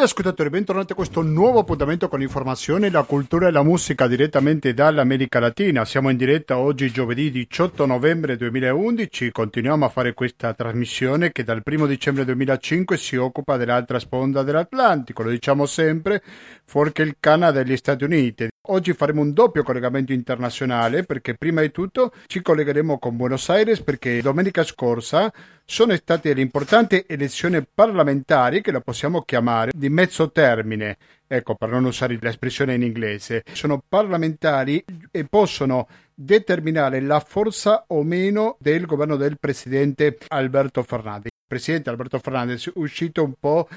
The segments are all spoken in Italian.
Cari ascoltatori, bentornati a questo nuovo appuntamento con informazione, la cultura e la musica direttamente dall'America Latina. Siamo in diretta oggi giovedì 18 novembre 2011, continuiamo a fare questa trasmissione che dal 1 dicembre 2005 si occupa dell'altra sponda dell'Atlantico, lo diciamo sempre, fuorché il Canada e gli Stati Uniti. Oggi faremo un doppio collegamento internazionale perché prima di tutto ci collegheremo con Buenos Aires perché domenica scorsa sono state le importanti elezioni parlamentari che la possiamo chiamare di mezzo termine. Ecco, per non usare l'espressione in inglese, sono parlamentari e possono determinare la forza o meno del governo del presidente Alberto Fernandez. Presidente Alberto Fernandez è uscito un po'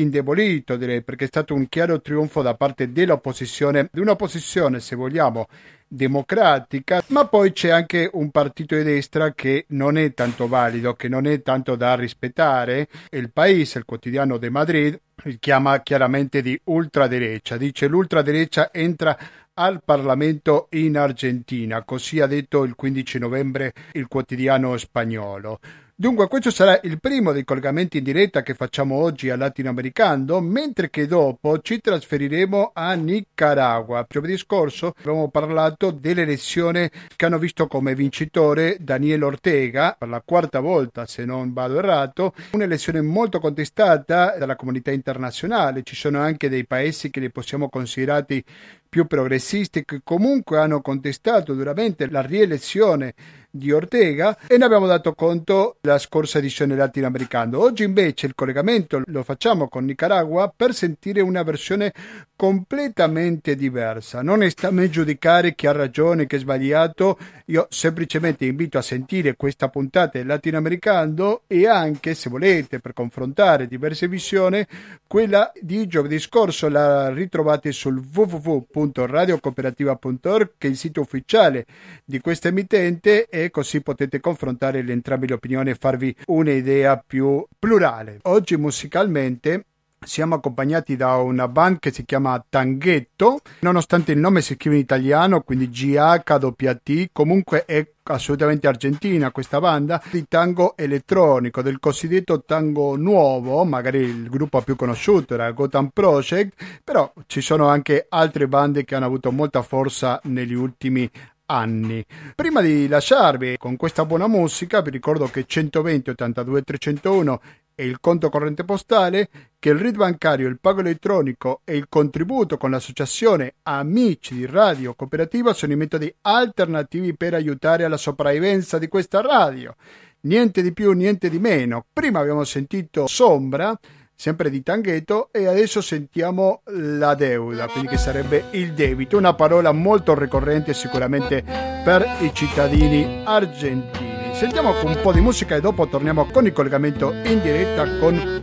indebolito, direi, perché è stato un chiaro trionfo da parte dell'opposizione, di un'opposizione, se vogliamo, democratica, ma poi c'è anche un partito di destra che non è tanto valido, che non è tanto da rispettare. Il Paese, il quotidiano di Madrid, chiama chiaramente di ultraderecha, dice l'ultraderecha entra al Parlamento in Argentina, così ha detto il 15 novembre il quotidiano spagnolo. Dunque questo sarà il primo dei collegamenti in diretta che facciamo oggi al latinoamericano, mentre che dopo ci trasferiremo a Nicaragua. Giovedì scorso abbiamo parlato dell'elezione che hanno visto come vincitore Daniel Ortega, per la quarta volta se non vado errato, un'elezione molto contestata dalla comunità internazionale, ci sono anche dei paesi che li possiamo considerati più progressisti che comunque hanno contestato duramente la rielezione di Ortega e ne abbiamo dato conto la scorsa edizione latinoamericana. Oggi invece il collegamento lo facciamo con Nicaragua per sentire una versione completamente diversa. Non sta a me giudicare chi ha ragione, chi è sbagliato, io semplicemente invito a sentire questa puntata del latinoamericano e anche se volete per confrontare diverse visioni, quella di giovedì scorso la ritrovate sul www.radiocooperativa.org che è il sito ufficiale di questa emittente e così potete confrontare le entrambe le opinioni e farvi un'idea più plurale. Oggi musicalmente siamo accompagnati da una band che si chiama Tanghetto, nonostante il nome si scrive in italiano, quindi GHWT, comunque è assolutamente argentina questa banda di tango elettronico, del cosiddetto tango nuovo, magari il gruppo più conosciuto era Gotham Project, però ci sono anche altre bande che hanno avuto molta forza negli ultimi anni. Prima di lasciarvi con questa buona musica, vi ricordo che 120 82 301 è il conto corrente postale, che il RID bancario, il pago elettronico e il contributo con l'associazione Amici di Radio Cooperativa sono i metodi alternativi per aiutare alla sopravvivenza di questa radio. Niente di più, niente di meno. Prima abbiamo sentito Sombra, sempre di Tanghetto, e adesso sentiamo la deuda, quindi che sarebbe il debito, una parola molto ricorrente sicuramente per i cittadini argentini. Sentiamo un po' di musica e dopo torniamo con il collegamento in diretta con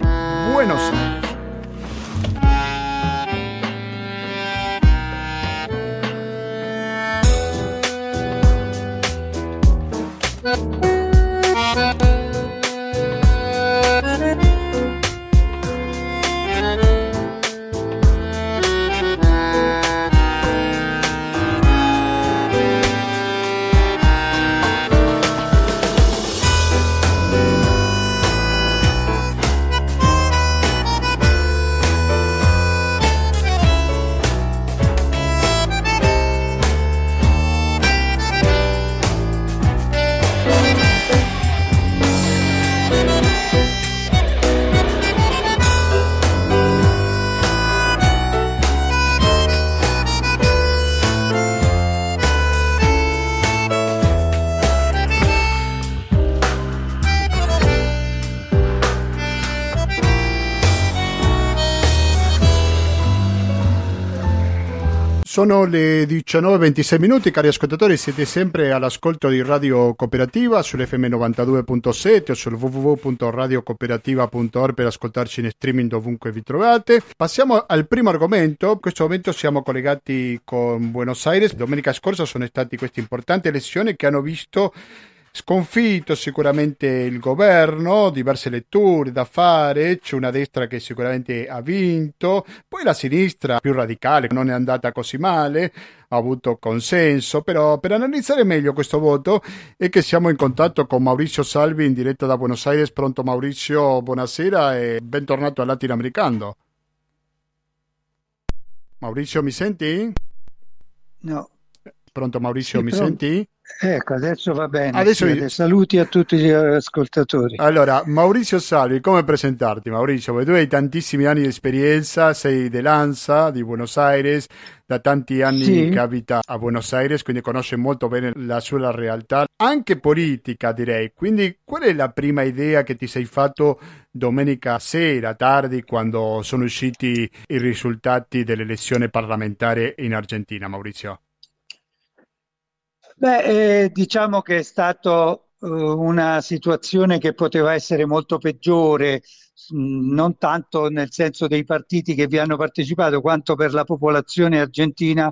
Buenos Aires. Sono le 19.26 minuti, cari ascoltatori, siete sempre all'ascolto di Radio Cooperativa sull'FM 92.7 o sul www.radiocooperativa.org per ascoltarci in streaming dovunque vi trovate. Passiamo al primo argomento, in questo momento siamo collegati con Buenos Aires, domenica scorsa sono state queste importanti elezioni che hanno visto Sconfitto sicuramente il governo, diverse letture da fare, c'è una destra che sicuramente ha vinto, poi la sinistra più radicale non è andata così male, ha avuto consenso, però per analizzare meglio questo voto è che siamo in contatto con Maurizio Salvi in diretta da Buenos Aires. Pronto Maurizio, buonasera e bentornato al Latinoamericano. Maurizio, mi senti? No. Pronto Maurizio, sì, mi pronto. senti? Ecco, adesso va bene. Adesso. Saluti a tutti gli ascoltatori. Allora, Maurizio Salvi, come presentarti? Maurizio, tu hai tantissimi anni di esperienza, sei di Lanza, di Buenos Aires, da tanti anni sì. che abita a Buenos Aires, quindi conosce molto bene la sua realtà, anche politica direi. Quindi qual è la prima idea che ti sei fatto domenica sera, tardi, quando sono usciti i risultati dell'elezione parlamentare in Argentina, Maurizio? Beh, eh, diciamo che è stata uh, una situazione che poteva essere molto peggiore, mh, mm, non tanto nel senso dei partiti che vi hanno partecipato, quanto per la popolazione argentina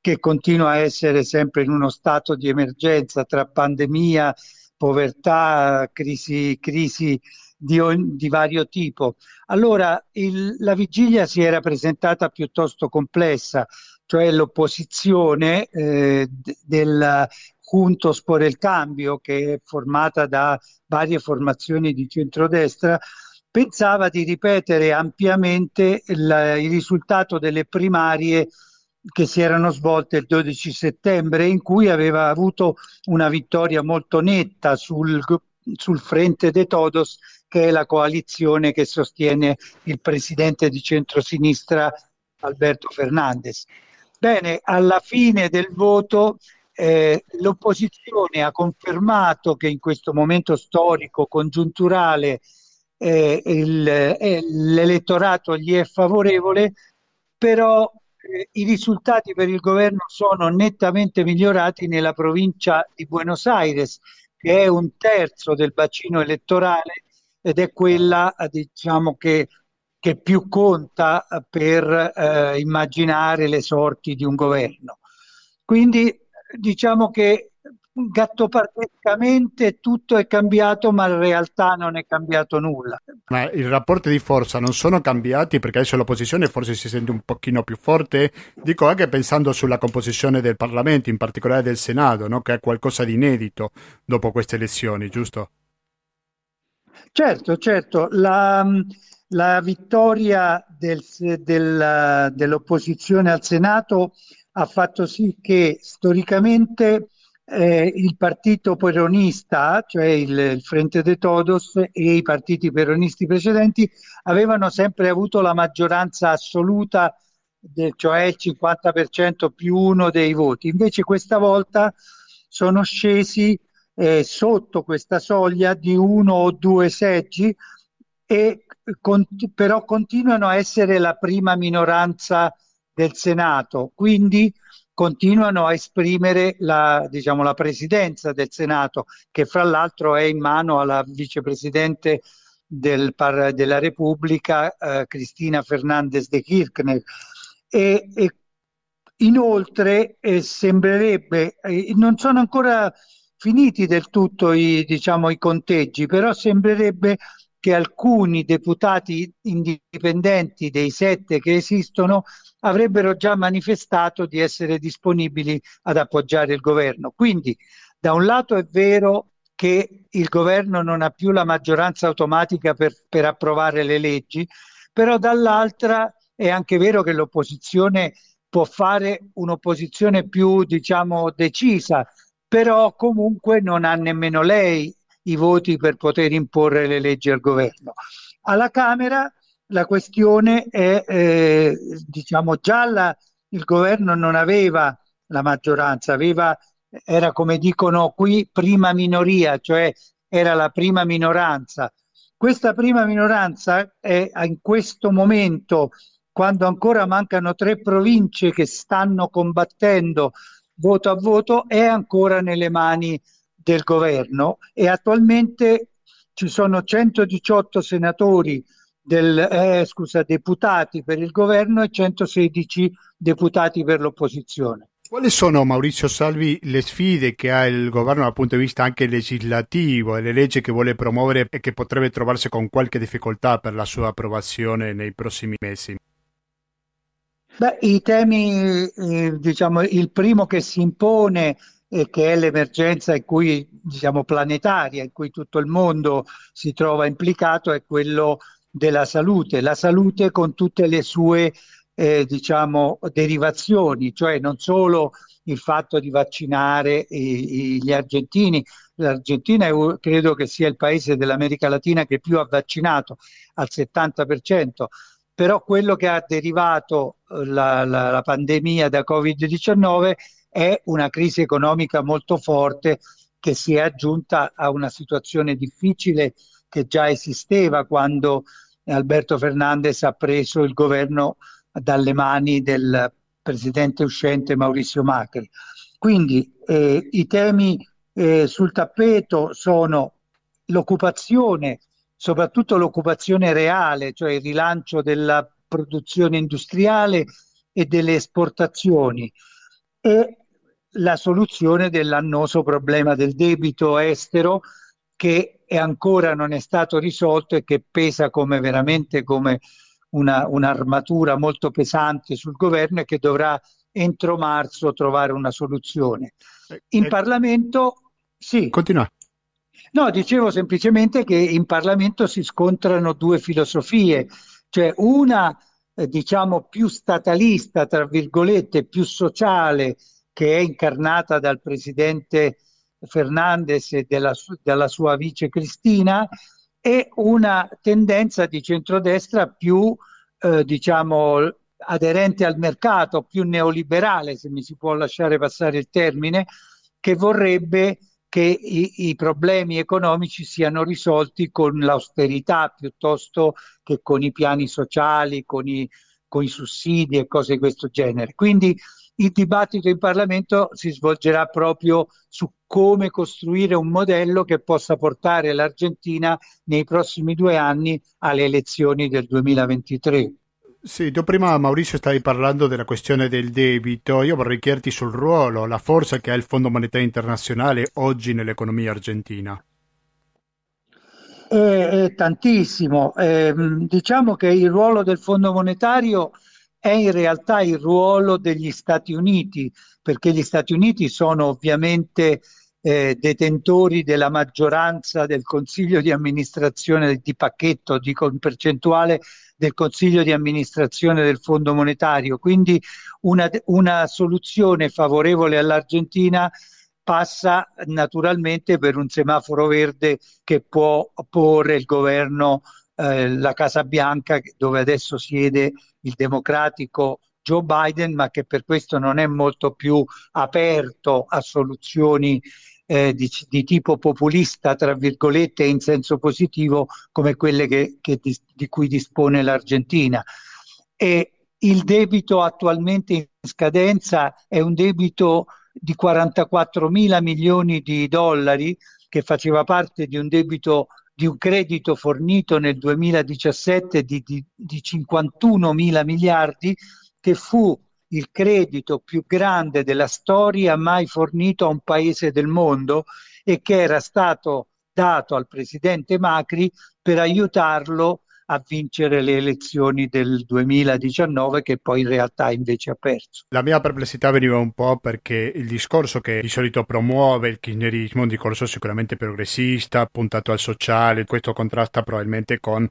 che continua a essere sempre in uno stato di emergenza tra pandemia, povertà, crisi, crisi di, di, vario tipo. Allora il, la vigilia si era presentata piuttosto complessa, cioè l'opposizione eh, del Juntos por el Cambio, che è formata da varie formazioni di centrodestra, pensava di ripetere ampiamente il, il risultato delle primarie che si erano svolte il 12 settembre, in cui aveva avuto una vittoria molto netta sul, sul Frente de Todos, che è la coalizione che sostiene il presidente di centrosinistra Alberto Fernandez. Bene, alla fine del voto eh, l'opposizione ha confermato che in questo momento storico, congiunturale, eh, il, eh, l'elettorato gli è favorevole, però eh, i risultati per il governo sono nettamente migliorati nella provincia di Buenos Aires, che è un terzo del bacino elettorale ed è quella diciamo, che che più conta per eh, immaginare le sorti di un governo. Quindi diciamo che gattopartescamente tutto è cambiato, ma in realtà non è cambiato nulla. Ma i rapporti di forza non sono cambiati perché adesso l'opposizione forse si sente un pochino più forte, dico anche pensando sulla composizione del Parlamento, in particolare del Senato, no? che è qualcosa di inedito dopo queste elezioni, giusto? Certo, certo. La, la vittoria del, del, dell'opposizione al Senato ha fatto sì che storicamente eh, il partito peronista, cioè il, il, Frente de Todos e i partiti peronisti precedenti avevano sempre avuto la maggioranza assoluta, de, cioè il 50% più uno dei voti. Invece questa volta sono scesi eh, sotto questa soglia di uno o due seggi e con, però continuano a essere la prima minoranza del Senato, quindi continuano a esprimere la, diciamo, la presidenza del Senato, che fra l'altro è in mano alla vicepresidente del della Repubblica, eh, Cristina Fernandez de Kirchner. E, e inoltre eh, sembrerebbe, eh, non sono ancora finiti del tutto i, diciamo, i conteggi, però sembrerebbe che alcuni deputati indipendenti dei sette che esistono avrebbero già manifestato di essere disponibili ad appoggiare il governo. Quindi da un lato è vero che il governo non ha più la maggioranza automatica per, per approvare le leggi, però dall'altra è anche vero che l'opposizione può fare un'opposizione più, diciamo, decisa, però comunque non ha nemmeno lei i voti per poter imporre le leggi al governo. Alla Camera la questione è, eh, diciamo, già la, il governo non aveva la maggioranza, aveva, era come dicono qui prima minoria, cioè era la prima minoranza. Questa prima minoranza è in questo momento, quando ancora mancano tre province che stanno combattendo voto a voto, è ancora nelle mani del governo e attualmente ci sono 118 senatori del, eh, scusa, deputati per il governo e 116 deputati per l'opposizione. Quali sono, Maurizio Salvi, le sfide che ha il governo dal punto di vista anche legislativo e le leggi che vuole promuovere e che potrebbe trovarsi con qualche difficoltà per la sua approvazione nei prossimi mesi? Beh, i temi, eh, diciamo, il primo che si impone e che è l'emergenza in cui, diciamo, planetaria, in cui tutto il mondo si trova implicato, è quello della salute. La salute con tutte le sue eh, diciamo, derivazioni, cioè non solo il fatto di vaccinare i, i, gli argentini. L'Argentina è, credo che sia il paese dell'America Latina che più ha vaccinato, al 70%, però quello che ha derivato eh, la, la, la pandemia da Covid-19 è una crisi economica molto forte che si è aggiunta a una situazione difficile che già esisteva quando Alberto Fernandez ha preso il governo dalle mani del presidente uscente Maurizio Macri. Quindi eh, i temi eh, sul tappeto sono l'occupazione, soprattutto l'occupazione reale, cioè il rilancio della produzione industriale e delle esportazioni e la soluzione dell'annoso problema del debito estero che ancora non è stato risolto e che pesa come veramente come una, un'armatura molto pesante sul governo e che dovrà entro marzo trovare una soluzione. Eh, in eh, Parlamento, sì. Continua. No, dicevo semplicemente che in Parlamento si scontrano due filosofie, cioè una eh, diciamo più statalista, tra virgolette, più sociale, che è incarnata dal presidente Fernandez e della, della sua vice Cristina, e una tendenza di centrodestra più, eh, diciamo, aderente al mercato, più neoliberale, se mi si può lasciare passare il termine, che vorrebbe che i, i, problemi economici siano risolti con l'austerità piuttosto che con i piani sociali, con i, con i sussidi e cose di questo genere. Quindi il dibattito in Parlamento si svolgerà proprio su come costruire un modello che possa portare l'Argentina nei prossimi due anni alle elezioni del 2023. Sì, tu prima Maurizio stavi parlando della questione del debito, io vorrei chiederti sul ruolo, la forza che ha il Fondo Monetario Internazionale oggi nell'economia argentina. È, è tantissimo, eh, diciamo che il ruolo del Fondo Monetario è in realtà il ruolo degli Stati Uniti, perché gli Stati Uniti sono ovviamente eh, detentori della maggioranza del Consiglio di amministrazione di pacchetto, dico in percentuale del Consiglio di amministrazione del Fondo Monetario. Quindi una, una soluzione favorevole all'Argentina passa naturalmente per un semaforo verde che può porre il governo eh, la Casa Bianca dove adesso siede il democratico Joe Biden, ma che per questo non è molto più aperto a soluzioni eh, di, di, tipo populista, tra virgolette, in senso positivo, come quelle che, che di, di, cui dispone l'Argentina. E il debito attualmente in scadenza è un debito di 44 mila milioni di dollari che faceva parte di un debito di un credito fornito nel 2017 di, di, di 51 mila miliardi, che fu il credito più grande della storia mai fornito a un paese del mondo e che era stato dato al presidente Macri per aiutarlo a vincere le elezioni del 2019 che poi in realtà invece ha perso. La mia perplessità veniva un po' perché il discorso che di solito promuove il kirchnerismo un discorso sicuramente progressista, puntato al sociale, questo contrasta probabilmente con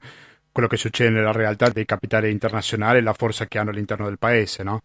quello che succede nella realtà dei capitali internazionali e la forza che hanno all'interno del paese, no?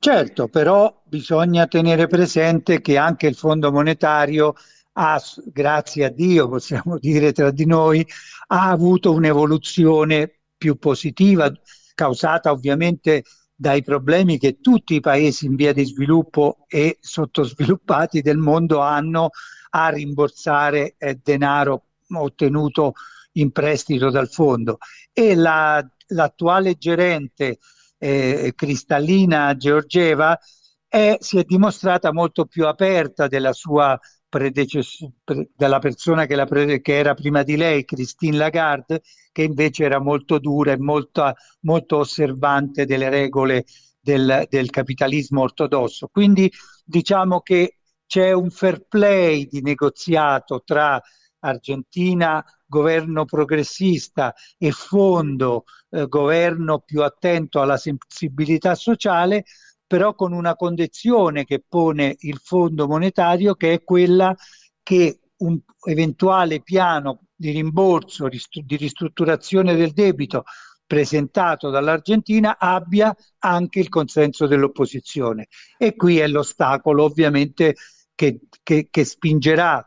Certo, però bisogna tenere presente che anche il Fondo monetario ha, grazie a Dio, possiamo dire tra di noi, ha avuto un'evoluzione più positiva, causata ovviamente dai problemi che tutti i paesi in via di sviluppo e sottosviluppati del mondo hanno a rimborsare eh, denaro ottenuto in prestito dal fondo. E la, l'attuale gerente eh, Cristallina Georgieva è, si è dimostrata molto più aperta della sua predecess- pre- dalla persona che, pre- che, era prima di lei, Christine Lagarde, che invece era molto dura e molto, molto osservante delle regole del, del capitalismo ortodosso. Quindi diciamo che c'è un fair play di negoziato tra Argentina, governo progressista e fondo, eh, governo più attento alla sensibilità sociale, però con una condizione che pone il Fondo monetario che è quella che un eventuale piano di rimborso, di ristrutturazione del debito presentato dall'Argentina abbia anche il consenso dell'opposizione. E qui è l'ostacolo ovviamente che, che, che spingerà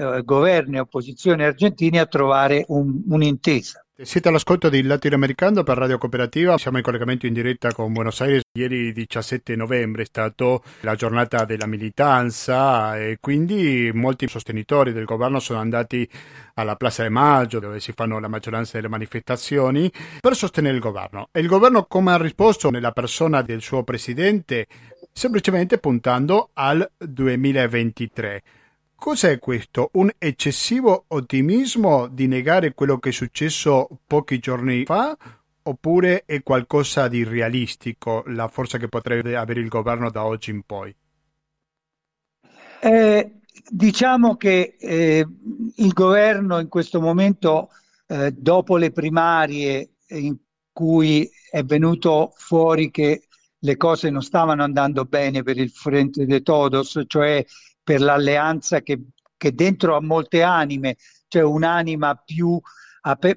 eh, governo e opposizione argentini a trovare un, un'intesa. Siete all'ascolto di Latinoamericano per Radio Cooperativa, siamo in collegamento in diretta con Buenos Aires. Ieri 17 novembre è stata la giornata della militanza e quindi molti sostenitori del governo sono andati alla Plaza de Maggio dove si fanno la maggioranza delle manifestazioni per sostenere il governo. E il governo come ha risposto nella persona del suo presidente? Semplicemente puntando al 2023. Cos'è questo? Un eccessivo ottimismo di negare quello che è successo pochi giorni fa? Oppure è qualcosa di realistico la forza che potrebbe avere il governo da oggi in poi? Eh, diciamo che eh, il governo in questo momento, eh, dopo le primarie in cui è venuto fuori che le cose non stavano andando bene per il Frente de Todos, cioè per l'alleanza che, che dentro ha molte anime, c'è un'anima più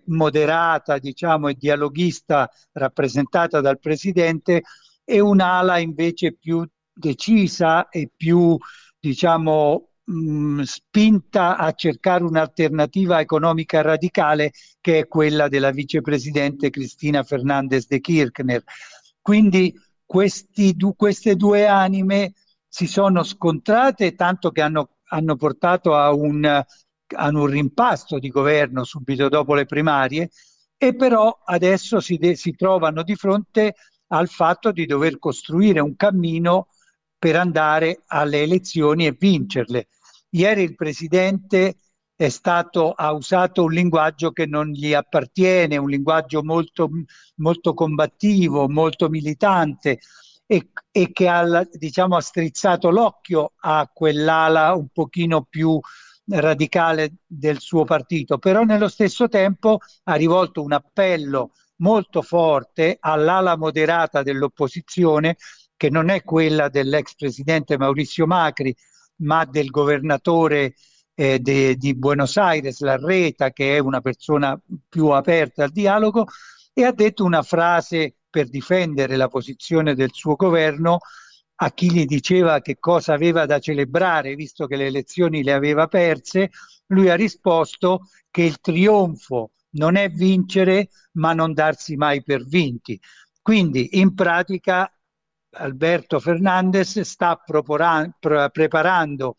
moderata diciamo, e dialoghista rappresentata dal presidente e un'ala invece più decisa e più diciamo, mh, spinta a cercare un'alternativa economica radicale che è quella della vicepresidente Cristina Fernandez de Kirchner. Quindi questi, queste due anime si sono scontrate tanto che hanno, hanno portato a un, a un, rimpasto di governo subito dopo le primarie e però adesso si, de- si trovano di fronte al fatto di dover costruire un cammino per andare alle elezioni e vincerle. Ieri il Presidente stato, ha usato un linguaggio che non gli appartiene, un linguaggio molto, molto combattivo, molto militante, e, e che ha, diciamo, ha strizzato l'occhio a quell'ala un pochino più radicale del suo partito, però nello stesso tempo ha rivolto un appello molto forte all'ala moderata dell'opposizione, che non è quella dell'ex presidente Maurizio Macri, ma del governatore eh, de, di Buenos Aires, Larreta, che è una persona più aperta al dialogo, e ha detto una frase per difendere la posizione del suo governo a chi gli diceva che cosa aveva da celebrare visto che le elezioni le aveva perse, lui ha risposto che il trionfo non è vincere ma non darsi mai per vinti. Quindi in pratica Alberto Fernandez sta preparando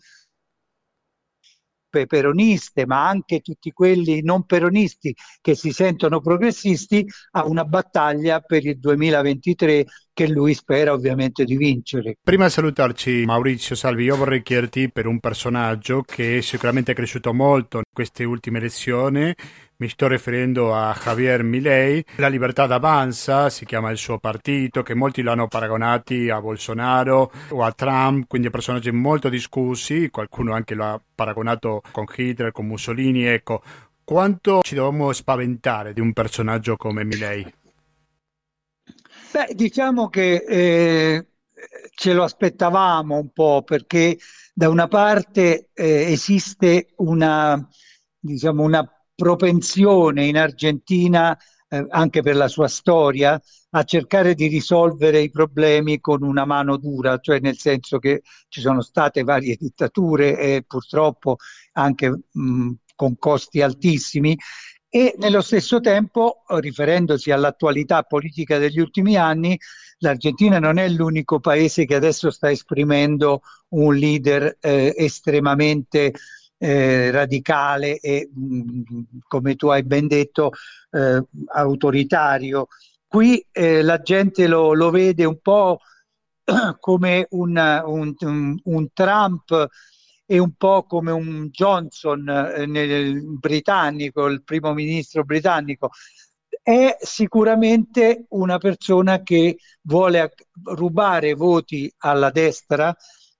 peroniste, ma anche tutti quelli non peronisti che si sentono progressisti, a una battaglia per il 2023 che lui spera ovviamente di vincere. Prima di salutarci Maurizio Salvi, io vorrei chiederti per un personaggio che sicuramente è cresciuto molto in queste ultime elezioni, mi sto riferendo a Javier Milei, la libertà d'avanza si chiama il suo partito, che molti lo hanno paragonati a Bolsonaro o a Trump, quindi personaggi molto discussi, qualcuno anche lo ha paragonato con Hitler, con Mussolini, ecco, quanto ci dobbiamo spaventare di un personaggio come Milei? Beh, diciamo che eh, ce lo aspettavamo un po' perché da una parte eh, esiste una, diciamo, una propensione in Argentina, eh, anche per la sua storia, a cercare di risolvere i problemi con una mano dura, cioè nel senso che ci sono state varie dittature e purtroppo anche mh, con costi altissimi. E nello stesso tempo, riferendosi all'attualità politica degli ultimi anni, l'Argentina non è l'unico paese che adesso sta esprimendo un leader eh, estremamente eh, radicale e, mh, mm, come tu hai ben detto, eh, autoritario. Qui eh, la gente lo, lo, vede un po' come un, un, un, Trump e un po' come un Johnson eh, nel, britannico, il primo ministro britannico. È sicuramente una persona che vuole rubare voti alla destra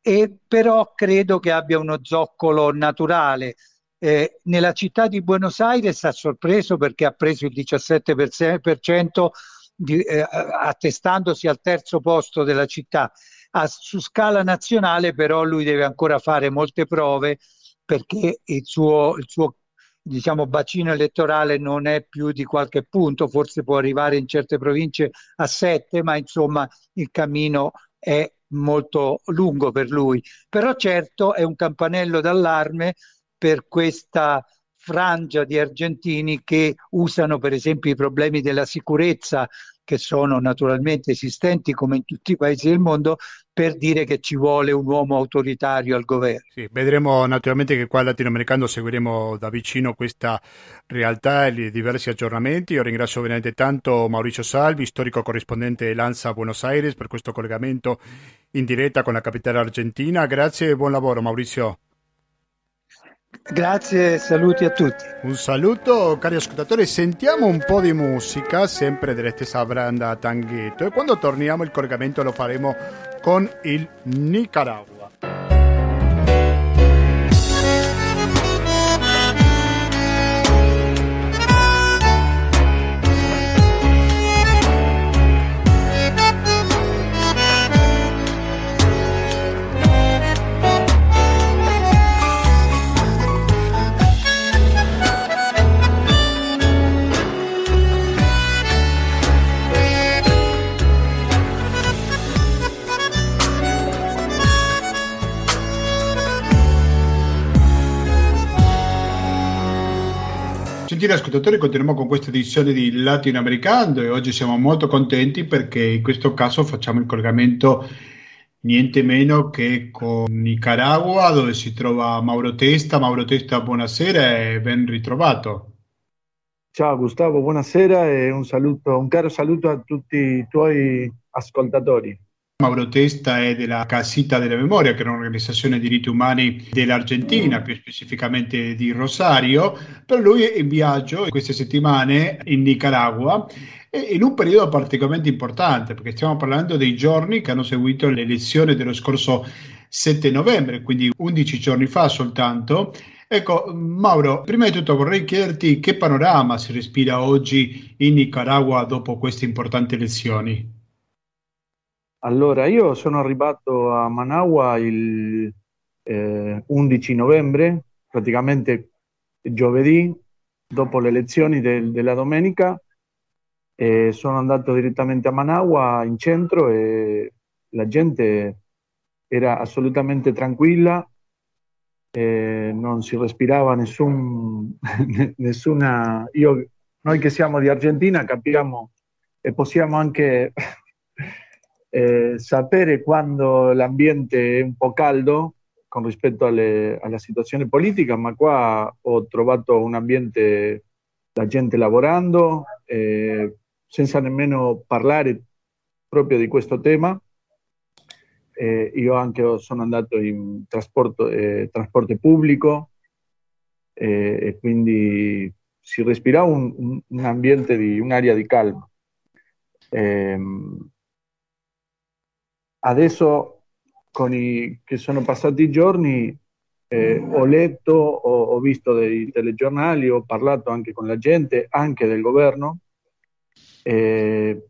e però credo che abbia uno zoccolo naturale. Eh, nella città di Buenos Aires ha sorpreso perché ha preso il 17% di, eh, attestandosi al terzo posto della città. Ah, su scala nazionale però lui deve ancora fare molte prove perché il suo, il suo diciamo, bacino elettorale non è più di qualche punto, forse può arrivare in certe province a sette, ma insomma il cammino è molto lungo per lui. Però certo è un campanello d'allarme per questa frangia di argentini che usano per esempio i problemi della sicurezza che sono naturalmente esistenti come in tutti i paesi del mondo, per dire che ci vuole un uomo autoritario al governo. Sì, vedremo naturalmente che qua al latinoamericano seguiremo da vicino questa realtà e i diversi aggiornamenti. Io ringrazio veramente tanto Mauricio Salvi, storico corrispondente dell'ANSA Buenos Aires, per questo collegamento in diretta con la capitale argentina. Grazie e buon lavoro Maurizio. Grazie, saluti a tutti. Un saluto cari ascoltatori, sentiamo un po' di musica, sempre della stessa branda Tanghetto e quando torniamo il collegamento lo faremo con il Nicaragua. Gentili ascoltatori, continuiamo con questa edizione di Latinoamericano e oggi siamo molto contenti perché in questo caso facciamo il collegamento niente meno che con Nicaragua dove si trova Mauro Testa. Mauro Testa, buonasera e ben ritrovato. Ciao Gustavo, buonasera e un, saluto, un caro saluto a tutti i tuoi ascoltatori. Mauro Testa è della Casita della Memoria, che è un'organizzazione di diritti umani dell'Argentina, più specificamente di Rosario. Per lui è in viaggio queste settimane in Nicaragua in un periodo particolarmente importante, perché stiamo parlando dei giorni che hanno seguito l'elezione dello scorso 7 novembre, quindi 11 giorni fa soltanto. Ecco, Mauro, prima di tutto vorrei chiederti che panorama si respira oggi in Nicaragua dopo queste importanti elezioni. Allora, io sono arrivato a Managua il eh, 11 novembre, praticamente giovedì, dopo le elezioni del, della domenica, e sono andato direttamente a Managua in centro e la gente era assolutamente tranquilla, eh, non si respirava nessun, nessuna... Io, noi che siamo di Argentina capiamo e possiamo anche eh, sapere quando l'ambiente è un po' caldo con rispetto alle, alla situazione politica, ma qua ho trovato un ambiente, la gente lavorando, eh, senza nemmeno parlare proprio di questo tema. Eh, io anche sono andato in trasporto, eh, trasporto pubblico eh, e quindi si respirava un, un, ambiente di un'aria di calma. Adesso, con i, che sono passati i giorni, eh, ho letto, ho, ho, visto dei telegiornali, ho parlato anche con la gente, anche del governo. Eh,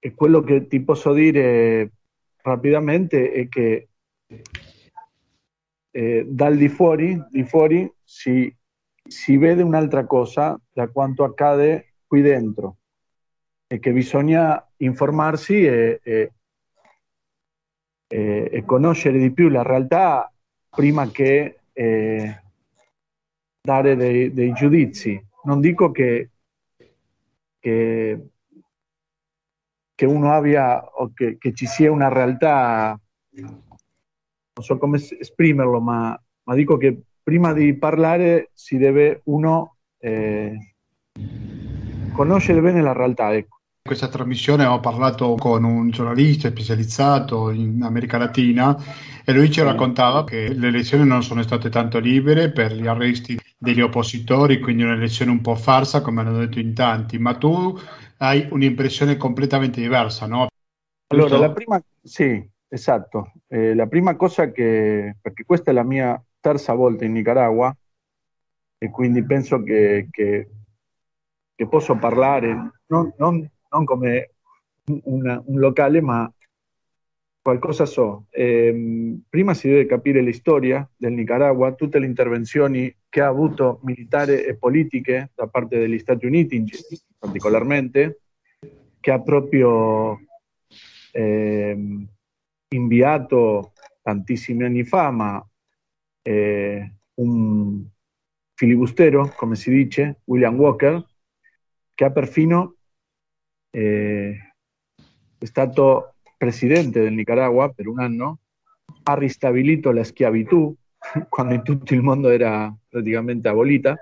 e quello che ti posso dire rapidamente è che eh, dal di fuori, di fuori si, si vede un'altra cosa da quanto accade qui dentro e che bisogna informarsi e, e, e, conoscere di più la realtà prima che eh, dare dei, dei, giudizi. Non dico che, che, che uno abbia o che, che, ci sia una realtà, non so come esprimerlo, ma, ma dico che prima di parlare si deve uno eh, conoscere bene la realtà. Ecco questa trasmissione ho parlato con un giornalista specializzato in America Latina e lui ci raccontava che le elezioni non sono state tanto libere per gli arresti degli oppositori, quindi un'elezione un po' farsa, come hanno detto in tanti, ma tu hai un'impressione completamente diversa, no? Allora, la prima, sì, esatto. Eh, la prima cosa che, perché questa è la mia terza volta in Nicaragua e quindi penso che, che, che posso parlare non, non non come un locale, ma qualcosa so. Eh, prima si deve capire la storia del Nicaragua, tutte le intervenzioni che ha avuto militari e politiche da parte degli Stati Uniti particolarmente, che ha proprio eh, inviato tantissimi anni fa, eh, un filibustero, come si dice, William Walker, che ha perfino eh, è stato presidente del Nicaragua per un anno, ha ristabilito la schiavitù quando in tutto il mondo era praticamente abolita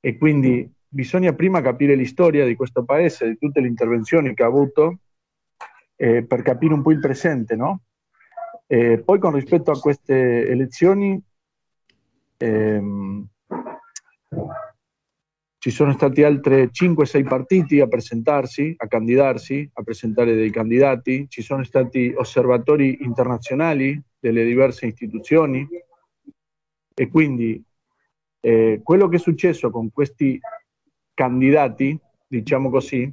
e quindi bisogna prima capire l'istoria di questo paese, di tutte le intervenzioni che ha avuto eh, per capire un po' il presente, no? E poi con rispetto a queste elezioni ehm, ci sono stati altri 5-6 partiti a presentarsi, a candidarsi, a presentare dei candidati, ci sono stati osservatori internazionali delle diverse istituzioni. E quindi eh, quello che è successo con questi candidati, diciamo così,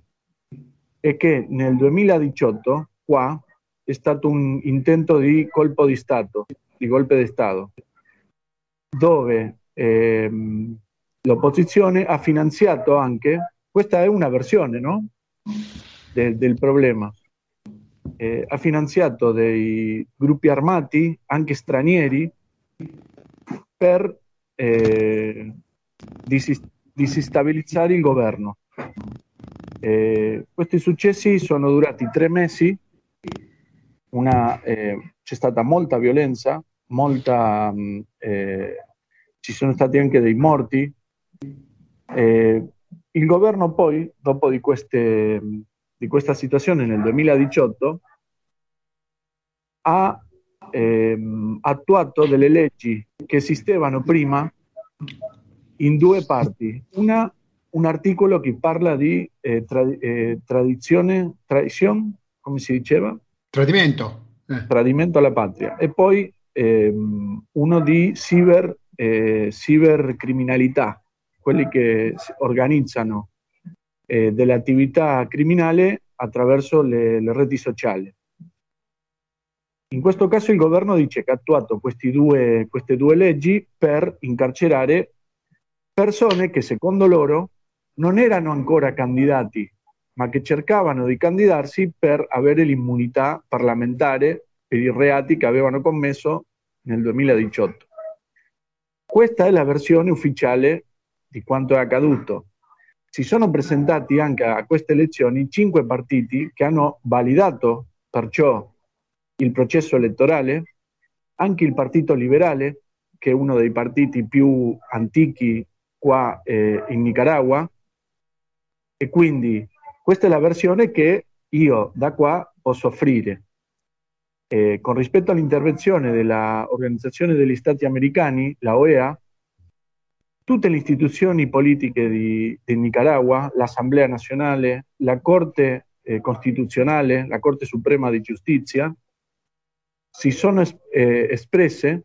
è che nel 2018 qua è stato un intento di colpo di Stato, di golpe di Stato, dove ehm, l'opposizione ha finanziato anche, questa è una versione no? De, del problema, eh, ha finanziato dei gruppi armati, anche stranieri, per eh, disstabilizzare il governo. Eh, questi successi sono durati tre mesi, una, eh, c'è stata molta violenza, molta, mh, eh, ci sono stati anche dei morti, eh, il governo poi, dopo di, queste, di, questa situazione nel 2018, ha ehm, attuato delle leggi che esistevano prima in due parti. Una, un articolo che parla di eh, tra, eh, tradizione, tradizione, come si diceva? Tradimento. Eh. Tradimento alla patria. E poi ehm, uno di ciber, eh, cibercriminalità, quelli che organizzano eh, delle attività criminali attraverso le, le, reti sociali. In questo caso il governo dice che ha attuato due, queste due leggi per incarcerare persone che secondo loro non erano ancora candidati, ma che cercavano di candidarsi per avere l'immunità parlamentare per i reati che avevano commesso nel 2018. Questa è la versione ufficiale di quanto è accaduto. Si sono presentati anche a queste elezioni cinque partiti che hanno validato perciò il processo elettorale, anche il Partito Liberale, che è uno dei partiti più antichi qua eh, in Nicaragua, e quindi questa è la versione che io da qua posso offrire. Eh, con rispetto all'intervenzione dell'Organizzazione degli Stati Americani, la OEA, tutte le istituzioni politiche di, di Nicaragua, l'Assemblea Nazionale, la Corte eh, la Corte Suprema di Giustizia, si sono es- eh, espresse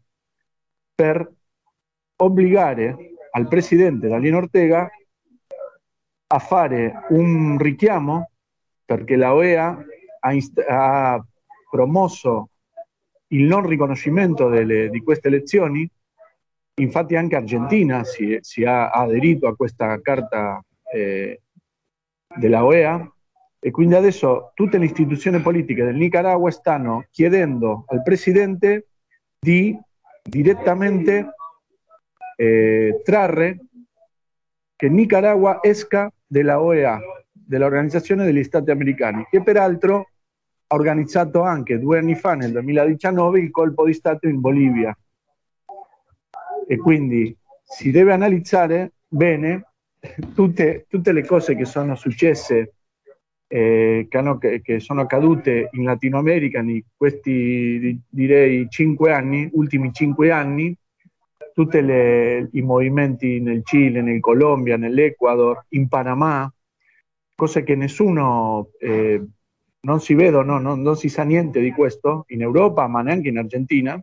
per obbligare al presidente Dalino Ortega a fare un richiamo perché la OEA ha, inst- ha promosso il non riconoscimento delle, di queste elezioni Infatti anche Argentina si, si ha aderito a questa carta eh, della OEA e quindi adesso tutte le istituzioni politiche del Nicaragua stanno chiedendo al presidente di direttamente eh, trarre che Nicaragua esca della OEA, dell'Organizzazione degli Stati Americani, che peraltro ha organizzato anche due anni fa, nel 2019, il colpo di Stato in Bolivia e quindi si deve analizzare bene tutte, tutte le cose che sono successe, eh, che, hanno, che, sono accadute in Latino America in questi direi cinque anni, ultimi cinque anni, tutti i movimenti nel Cile, nel Colombia, nell'Ecuador, in Panama, cose che nessuno eh, non si vedono, non, non si sa niente di questo in Europa, ma neanche in Argentina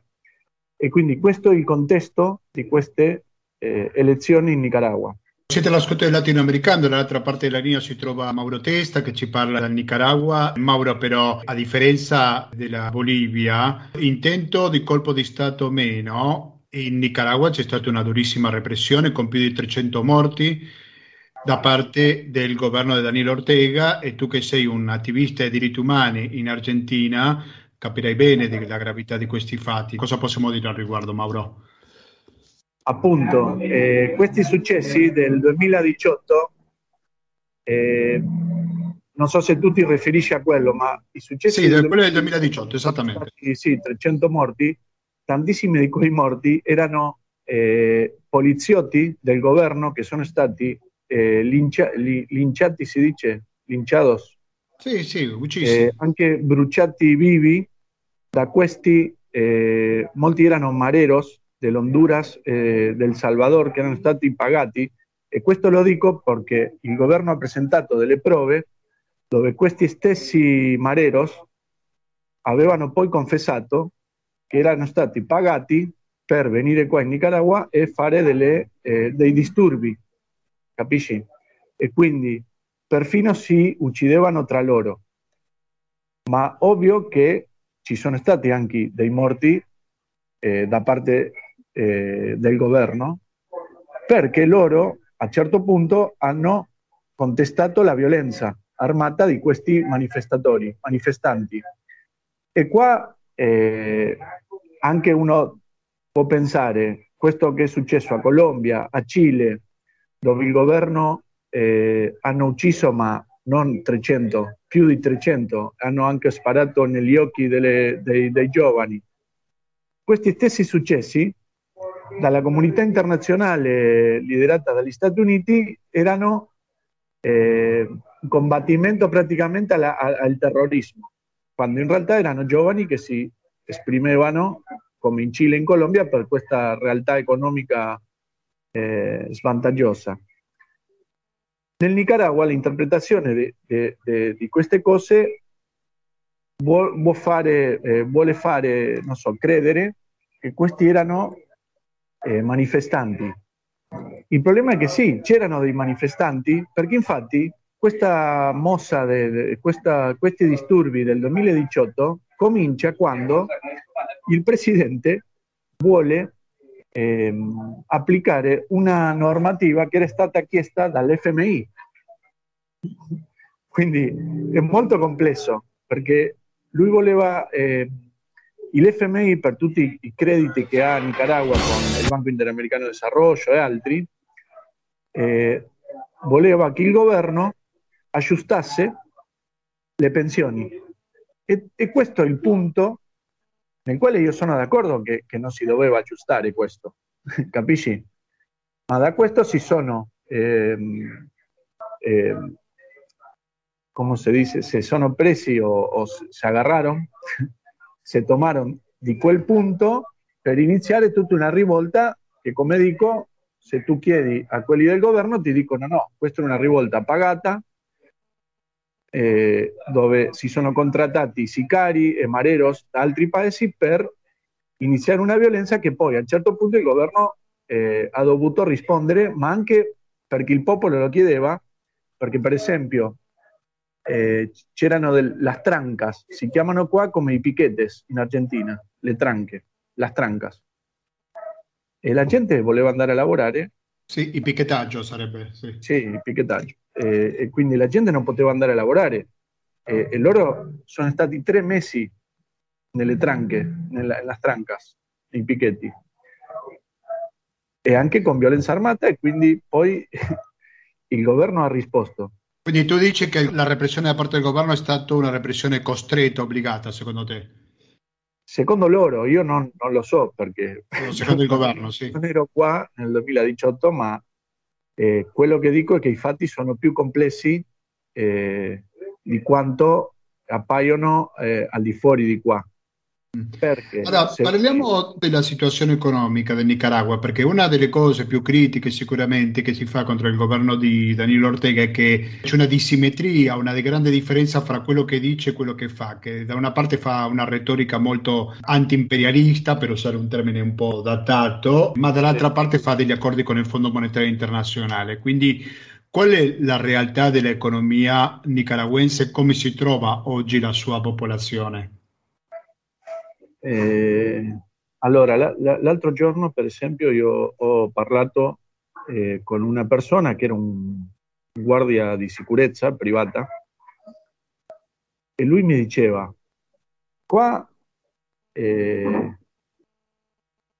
e quindi questo è il contesto di queste eh, elezioni in Nicaragua. Siete all'ascolto del latinoamericano, dall'altra parte della linea si trova Mauro Testa che ci parla del Nicaragua. Mauro però, a differenza della Bolivia, intento di colpo di Stato meno, in Nicaragua c'è stata una durissima repressione con più di 300 morti da parte del governo di Daniel Ortega e tu che sei un attivista dei diritti umani in Argentina capirai bene della gravità di questi fatti. Cosa possiamo dire al riguardo, Mauro? Appunto, eh, questi successi del 2018, eh, non so se tu ti riferisci a quello, ma i successi... Sì, del quello del 2018, esattamente. Stati, sì, 300 morti, tantissimi di quei morti erano eh, poliziotti del governo che sono stati eh, lincia, li, linciati, si dice, linciados. Sì, sì, uccisi. Eh, anche bruciati vivi da questi, eh, molti erano mareros dell'Honduras, eh, del Salvador, che erano stati pagati. E questo lo dico perché il governo ha presentato delle prove dove questi stessi mareros avevano poi confessato che erano stati pagati per venire qua in Nicaragua e fare delle, eh, dei disturbi, capisci? E quindi perfino si uccidevano tra loro. Ma ovvio che ci sono stati anche dei morti eh, da parte eh, del governo perché loro a un certo punto hanno contestato la violenza armata di questi manifestatori, manifestanti. E qua eh, anche uno può pensare, questo che è successo a Colombia, a Cile, dove il governo eh, hanno ucciso ma non 300, più di 300, hanno anche sparato negli occhi delle, dei, dei giovani. Questi stessi successi dalla comunità internazionale liderata dagli Stati Uniti erano eh, un combattimento praticamente alla, al terrorismo, quando in realtà erano giovani che si esprimevano, come in Cile e in Colombia, per questa realtà economica eh, svantaggiosa. Nel Nicaragua l'interpretazione di queste cose vuol, vuol fare, eh, vuole fare, non so, credere che questi erano eh, manifestanti. Il problema è che sì, c'erano dei manifestanti, perché infatti questa mossa, de, questa, questi disturbi del 2018 comincia quando il presidente vuole applicare una normativa che era stata chiesta dall'FMI. Quindi è molto complesso perché lui voleva eh, l'FMI per tutti i crediti che ha Nicaragua con il Banco Interamericano di Desarrollo e altri, eh, voleva che il governo aggiustasse le pensioni. E, e, questo è il punto nel quale io sono d'accordo che, che non si doveva aggiustare questo, capisci? Ma da questo si sono, eh, eh, come dice, se sono presi o, o si agarraron si tomaron. Di quel punto per iniziare tutta una rivolta che, come dico, se tu chiedi a quelli del governo ti dicono no, questa è una rivolta pagata, eh, dove si sono contrattati sicari e mareros da altri paesi per iniziare una violenza che poi a un certo punto il governo eh, ha dovuto rispondere, ma anche perché il popolo lo chiedeva, perché per esempio eh, c'erano del, las trancas, si chiamano qua come i piquetes in Argentina, le tranche, las trancas. E la gente voleva andare a lavorare. Sì, il piquetaggio sarebbe. Sì, sì il. Eh, e quindi la gente non poteva andare a lavorare. Eh, e loro sono stati tre mesi nelle tranche, nella, nelle trancas, nei picchetti. E anche con violenza armata e quindi poi il governo ha risposto quindi tu dici che la repressione da parte del governo è stata una repressione costretta, obbligata, secondo te? Secondo loro, io non, non lo so perché... Secondo il governo, sì. Non ero qua nel 2018, ma eh, quello che dico è che i fatti sono più complessi eh, di quanto appaiono eh, al di fuori di qua. Perché? Allora, parliamo della situazione economica del Nicaragua, perché una delle cose più critiche sicuramente che si fa contro il governo di Danilo Ortega è che c'è una dissimetria, una grande differenza fra quello che dice e quello che fa, che da una parte fa una retorica molto anti-imperialista, per usare un termine un po' datato, ma dall'altra parte fa degli accordi con il Fondo Monetario Internazionale. Quindi Qual è la realtà dell'economia nicaragüense? Come si trova oggi la sua popolazione? Eh, allora, la, la, l'altro giorno, per esempio, io ho parlato eh, con una persona che era un guardia di sicurezza privata e lui mi diceva, qua eh,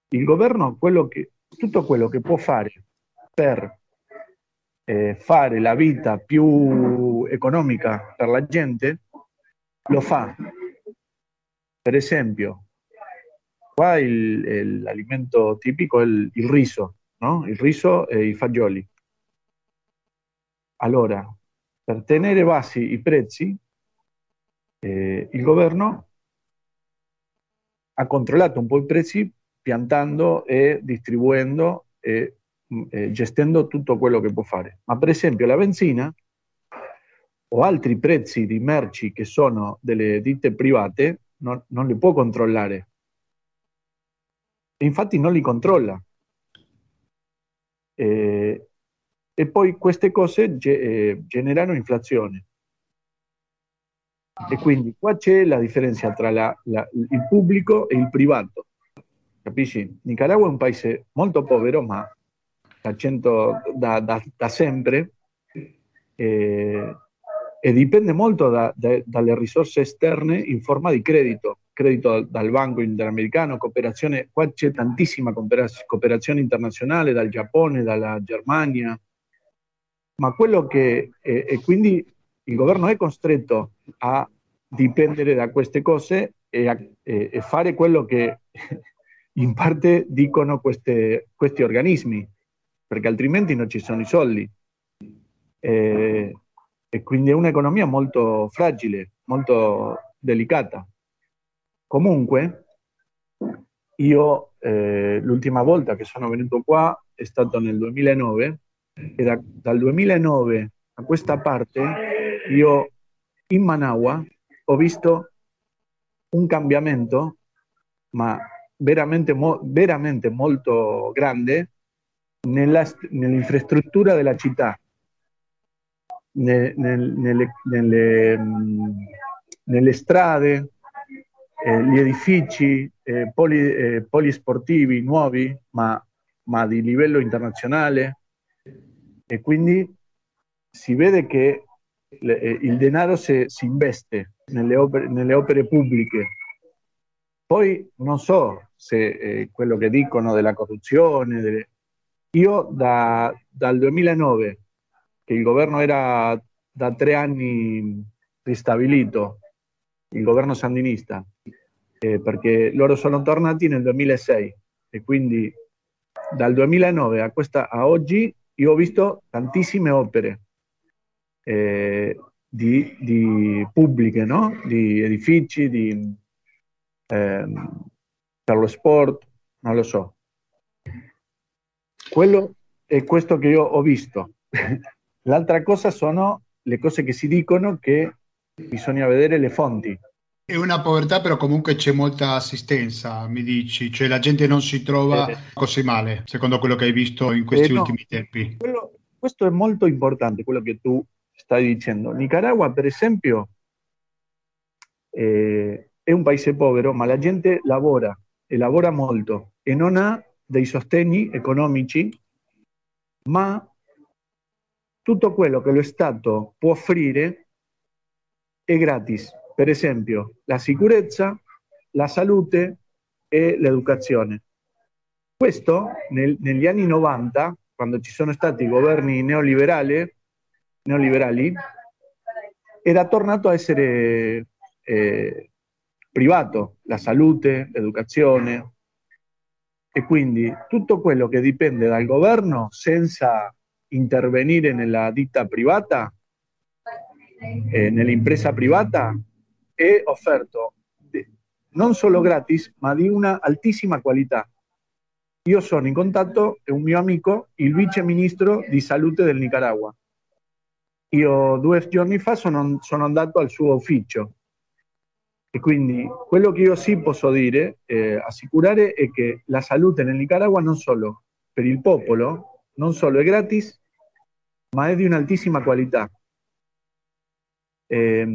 il governo quello che, tutto quello che può fare per eh, fare la vita più economica per la gente, lo fa. Per esempio, qua il, il, l'alimento tipico è il, il riso, no? il riso e i fagioli. Allora, per tenere bassi i prezzi, eh, il governo ha controllato un po' i prezzi piantando e distribuendo e eh, gestendo tutto quello che può fare. Ma per esempio la benzina o altri prezzi di merci che sono delle ditte private non, non li può controllare. E infatti non li controlla. Eh, e poi queste cose ge- eh, generano inflazione. E quindi qua c'è la differenza tra la, la, il pubblico e il privato. Capisci? Nicaragua è un paese molto povero, ma da, da, da, da sempre eh, e dipende molto dalle risorse esterne in forma di credito, credito dal Banco Interamericano, cooperazione, qua c'è tantissima cooperazione internazionale dal Giappone, dalla Germania, ma quello che, eh, e quindi il governo è costretto a dipendere da queste cose e, a, e, e fare quello che in parte dicono queste, questi organismi, perché altrimenti non ci sono i soldi. E, e quindi è un'economia molto fragile, molto delicata. Comunque, io eh, l'ultima volta che sono venuto qua è stato nel 2009 e da, dal 2009 a questa parte io in Managua ho visto un cambiamento, ma veramente, mo, veramente molto grande nella, nell'infrastruttura della città, ne, nel, nelle, nelle, nelle, strade, eh, gli edifici eh, poli, eh, polisportivi nuovi, ma, ma di livello internazionale, e quindi si vede che eh, il denaro si, si investe nelle opere, nelle opere, pubbliche. Poi non so se eh, quello che dicono della corruzione, delle... io da, dal 2009, che il governo era da tre anni ristabilito, il governo sandinista, eh, perché loro sono tornati nel 2006 e quindi dal 2009 a, questa, a oggi io ho visto tantissime opere eh, di, di, pubbliche, no? di edifici, di, eh, per lo sport, non lo so. Quello è questo che io ho visto. L'altra cosa sono le cose che si dicono che bisogna vedere le fonti. È una povertà, però comunque c'è molta assistenza, mi dici, cioè la gente non si trova eh, così male, secondo quello che hai visto in questi eh, no, ultimi tempi. Quello, questo è molto importante, quello che tu stai dicendo. Nicaragua, per esempio, eh, è un paese povero, ma la gente lavora e lavora molto e non ha dei sostegni economici, ma tutto quello che lo Stato può offrire è gratis per esempio la sicurezza, la salute e l'educazione. Questo nel, negli anni 90, quando ci sono stati i governi neoliberali, neoliberali era tornato a essere eh, privato, la salute, l'educazione. E quindi tutto quello che dipende dal governo senza intervenire nella ditta privata, eh, nell'impresa privata, è offerto non solo gratis, ma di una altissima qualità. Io sono in contatto con un mio amico, il vice ministro di salute del Nicaragua. Io due giorni fa sono, sono andato al suo ufficio e quindi quello che io sì posso dire, eh, assicurare, è che la salute nel Nicaragua non solo per il popolo, non solo è gratis, ma è di un'altissima qualità. E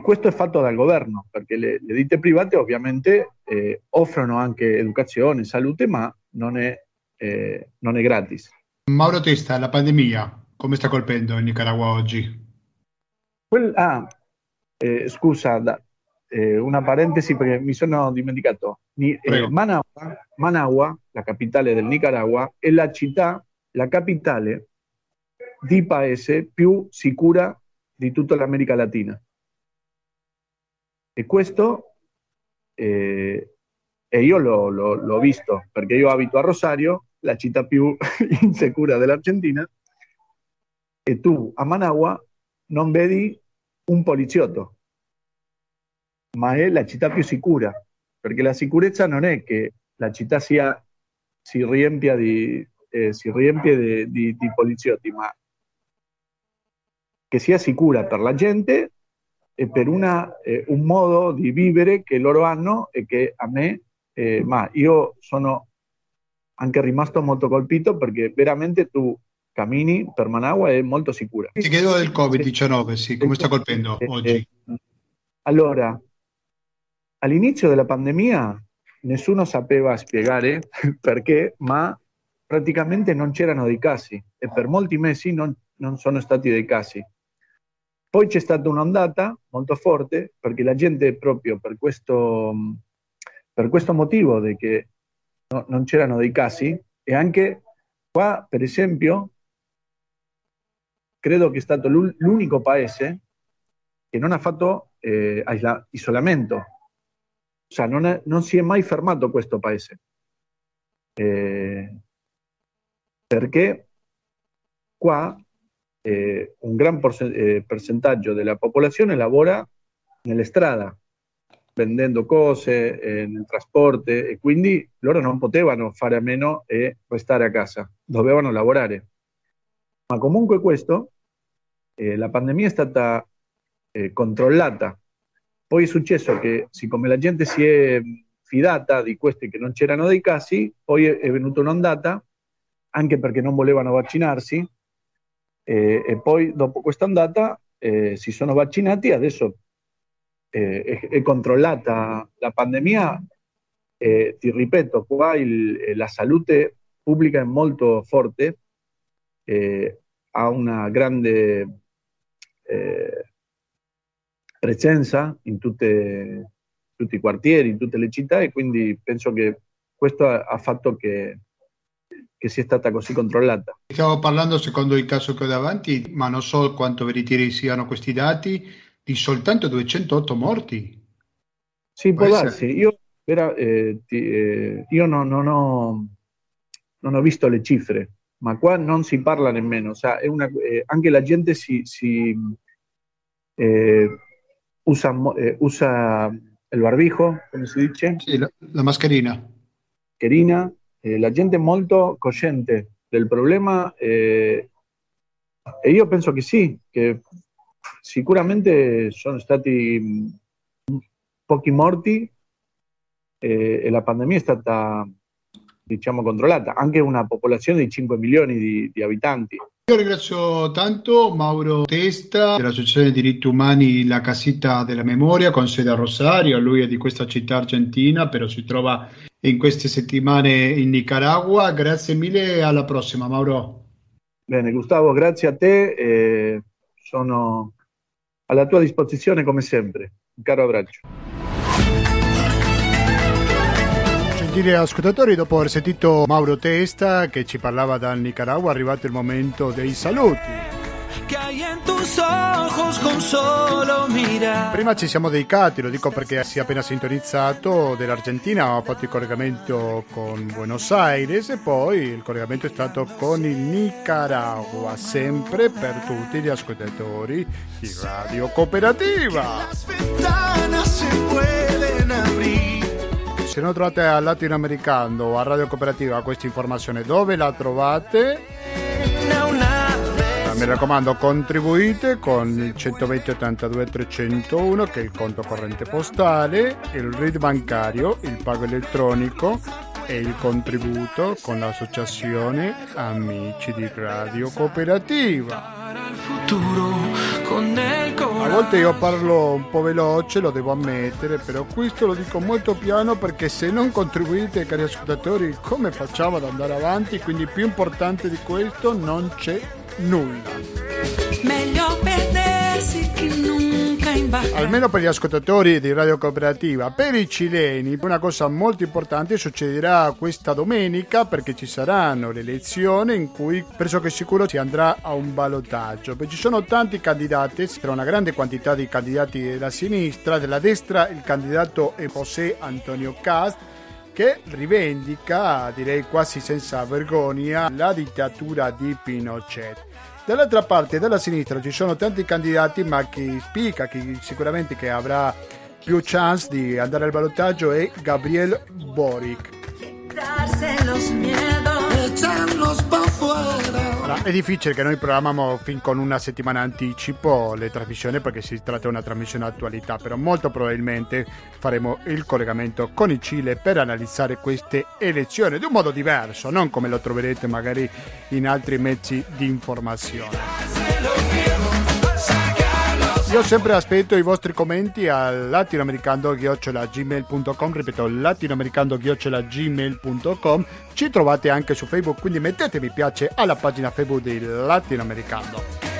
questo è fatto dal governo, perché le, le ditte private ovviamente eh, offrono anche educazione, salute, ma non è, eh, non è gratis. Mauro Testa, la pandemia, come sta colpendo in Nicaragua oggi? Quel, ah, eh, scusa, da, eh, una parentesi perché mi sono dimenticato. Ni, eh, Managua, Managua, la capitale del Nicaragua, è la città, la capitale di paese più sicura di tutta l'America Latina. E questo, eh, e io l'ho, visto, perché io abito a Rosario, la città più insicura dell'Argentina, e tu a Managua non vedi un poliziotto, ma è la città più sicura, perché la sicurezza non è che la città sia, si riempia di, eh, si riempie di, di, poliziotti, che sia sicura per la gente e per una, eh, un modo di vivere che loro hanno e che a me, eh, ma io sono anche rimasto molto colpito perché veramente tu cammini per Managua è molto sicura. Ti chiedo del Covid-19, sì, come sta colpendo eh, oggi? Allora, all'inizio della pandemia nessuno sapeva spiegare perché, ma praticamente non c'erano dei casi e per molti mesi non, non sono stati dei casi. Poi c'è stata un'ondata molto forte perché la gente proprio per questo, per questo motivo di che no, non c'erano dei casi e anche qua per esempio credo che è stato l'unico paese che non ha fatto eh, isolamento, cioè non, è, non, si è mai fermato questo paese. Eh, perché qua eh, un gran eh, percentaggio della popolazione lavora nelle strade, vendendo cose, eh, nel trasporto e quindi loro non potevano fare a meno e restare a casa, dovevano lavorare. Ma comunque questo, eh, la pandemia è stata eh, controllata. Poi è successo che siccome la gente si è fidata di questi che non c'erano dei casi, poi è venuta un'ondata, anche perché non volevano vaccinarsi, eh, e poi dopo questa ondata eh, si sono vaccinati, adesso eh, è, è, controllata la pandemia, eh, ti ripeto, qua il, eh, la salute pubblica è molto forte, eh, ha una grande presenza in tutte, tutti i quartieri, in tutte le città e quindi penso che questo ha fatto che che sia stata così controllata. Stiamo parlando, secondo il caso che ho davanti, ma non so quanto veritieri siano questi dati, di soltanto 208 morti. Sì, può, può darsi. Io, era, eh, ti, eh, io non, non, ho, non, ho, visto le cifre, ma qua non si parla nemmeno. Cioè, una, eh, anche la gente si, si eh, usa, eh, usa, il barbijo, come si dice? Sì, la, la mascherina. Mascherina eh, la gente è molto cosciente del problema eh, e io penso che sì, che sicuramente sono stati pochi morti eh, e la pandemia è stata diciamo controllata, anche una popolazione di 5 milioni di, di abitanti. Io ringrazio tanto Mauro Testa dell'Associazione Diritti Umani La Casita della Memoria con sede a Rosario, lui è di questa città argentina, però si trova in queste settimane in Nicaragua. Grazie mille e alla prossima Mauro. Bene Gustavo, grazie a te, sono alla tua disposizione come sempre. Un caro abbraccio. Gentili ascoltatori, dopo aver sentito Mauro Testa che ci parlava dal Nicaragua, è arrivato il momento dei saluti. Prima ci siamo dedicati, lo dico perché si è appena sintonizzato, dell'Argentina, ho fatto il collegamento con Buenos Aires e poi il collegamento è stato con il Nicaragua, sempre per tutti gli ascoltatori di Radio Cooperativa. Se non trovate al latinoamericano o a Radio Cooperativa questa informazione, dove la trovate? Mi raccomando contribuite con il 120 82 301 che è il conto corrente postale, il RID bancario, il pago elettronico e il contributo con l'associazione Amici di Radio Cooperativa. A volte io parlo un po' veloce, lo devo ammettere, però questo lo dico molto piano perché se non contribuite, cari ascoltatori, come facciamo ad andare avanti? Quindi più importante di questo non c'è nulla. Meglio perdersi che nunca imbarcare. Almeno per gli ascoltatori di Radio Cooperativa. Per i cileni una cosa molto importante succederà questa domenica perché ci saranno le elezioni in cui pressoché sicuro si andrà a un ballottaggio. Ci sono tanti candidati, c'è una grande quantità di candidati della sinistra, della destra il candidato è José Antonio Cast che rivendica, direi quasi senza vergogna, la dittatura di Pinochet. Dall'altra parte, dalla sinistra, ci sono tanti candidati, ma chi spicca, chi sicuramente che avrà più chance di andare al ballottaggio è Gabriel Boric. Ora, è difficile che noi programmiamo fin con una settimana anticipo le trasmissioni perché si tratta di una trasmissione attualità, però molto probabilmente faremo il collegamento con il Cile per analizzare queste elezioni di un modo diverso, non come lo troverete magari in altri mezzi di informazione. Io sempre aspetto i vostri commenti a latinoamericando-gmail.com ripeto latinoamericando-gmail.com ci trovate anche su Facebook quindi mettete mi piace alla pagina Facebook di Latinoamericano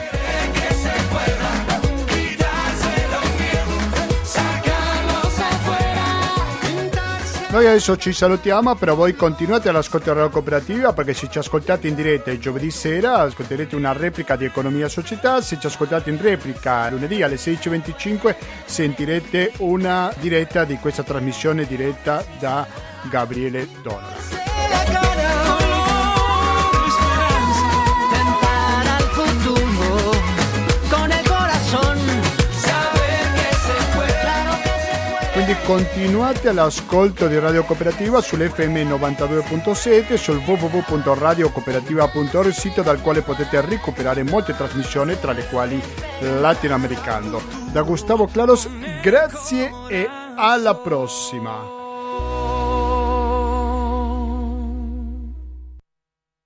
Noi adesso ci salutiamo, però voi continuate ad ascoltare la cooperativa perché se ci ascoltate in diretta il giovedì sera ascolterete una replica di Economia Società, se ci ascoltate in replica lunedì alle 16.25 sentirete una diretta di questa trasmissione diretta da Gabriele Donola. Quindi continuate all'ascolto di Radio Cooperativa sull'FM 92.7 sul www.radiocooperativa.org sito dal quale potete recuperare molte trasmissioni tra le quali Latinoamericano. Da Gustavo Claros, grazie e alla prossima!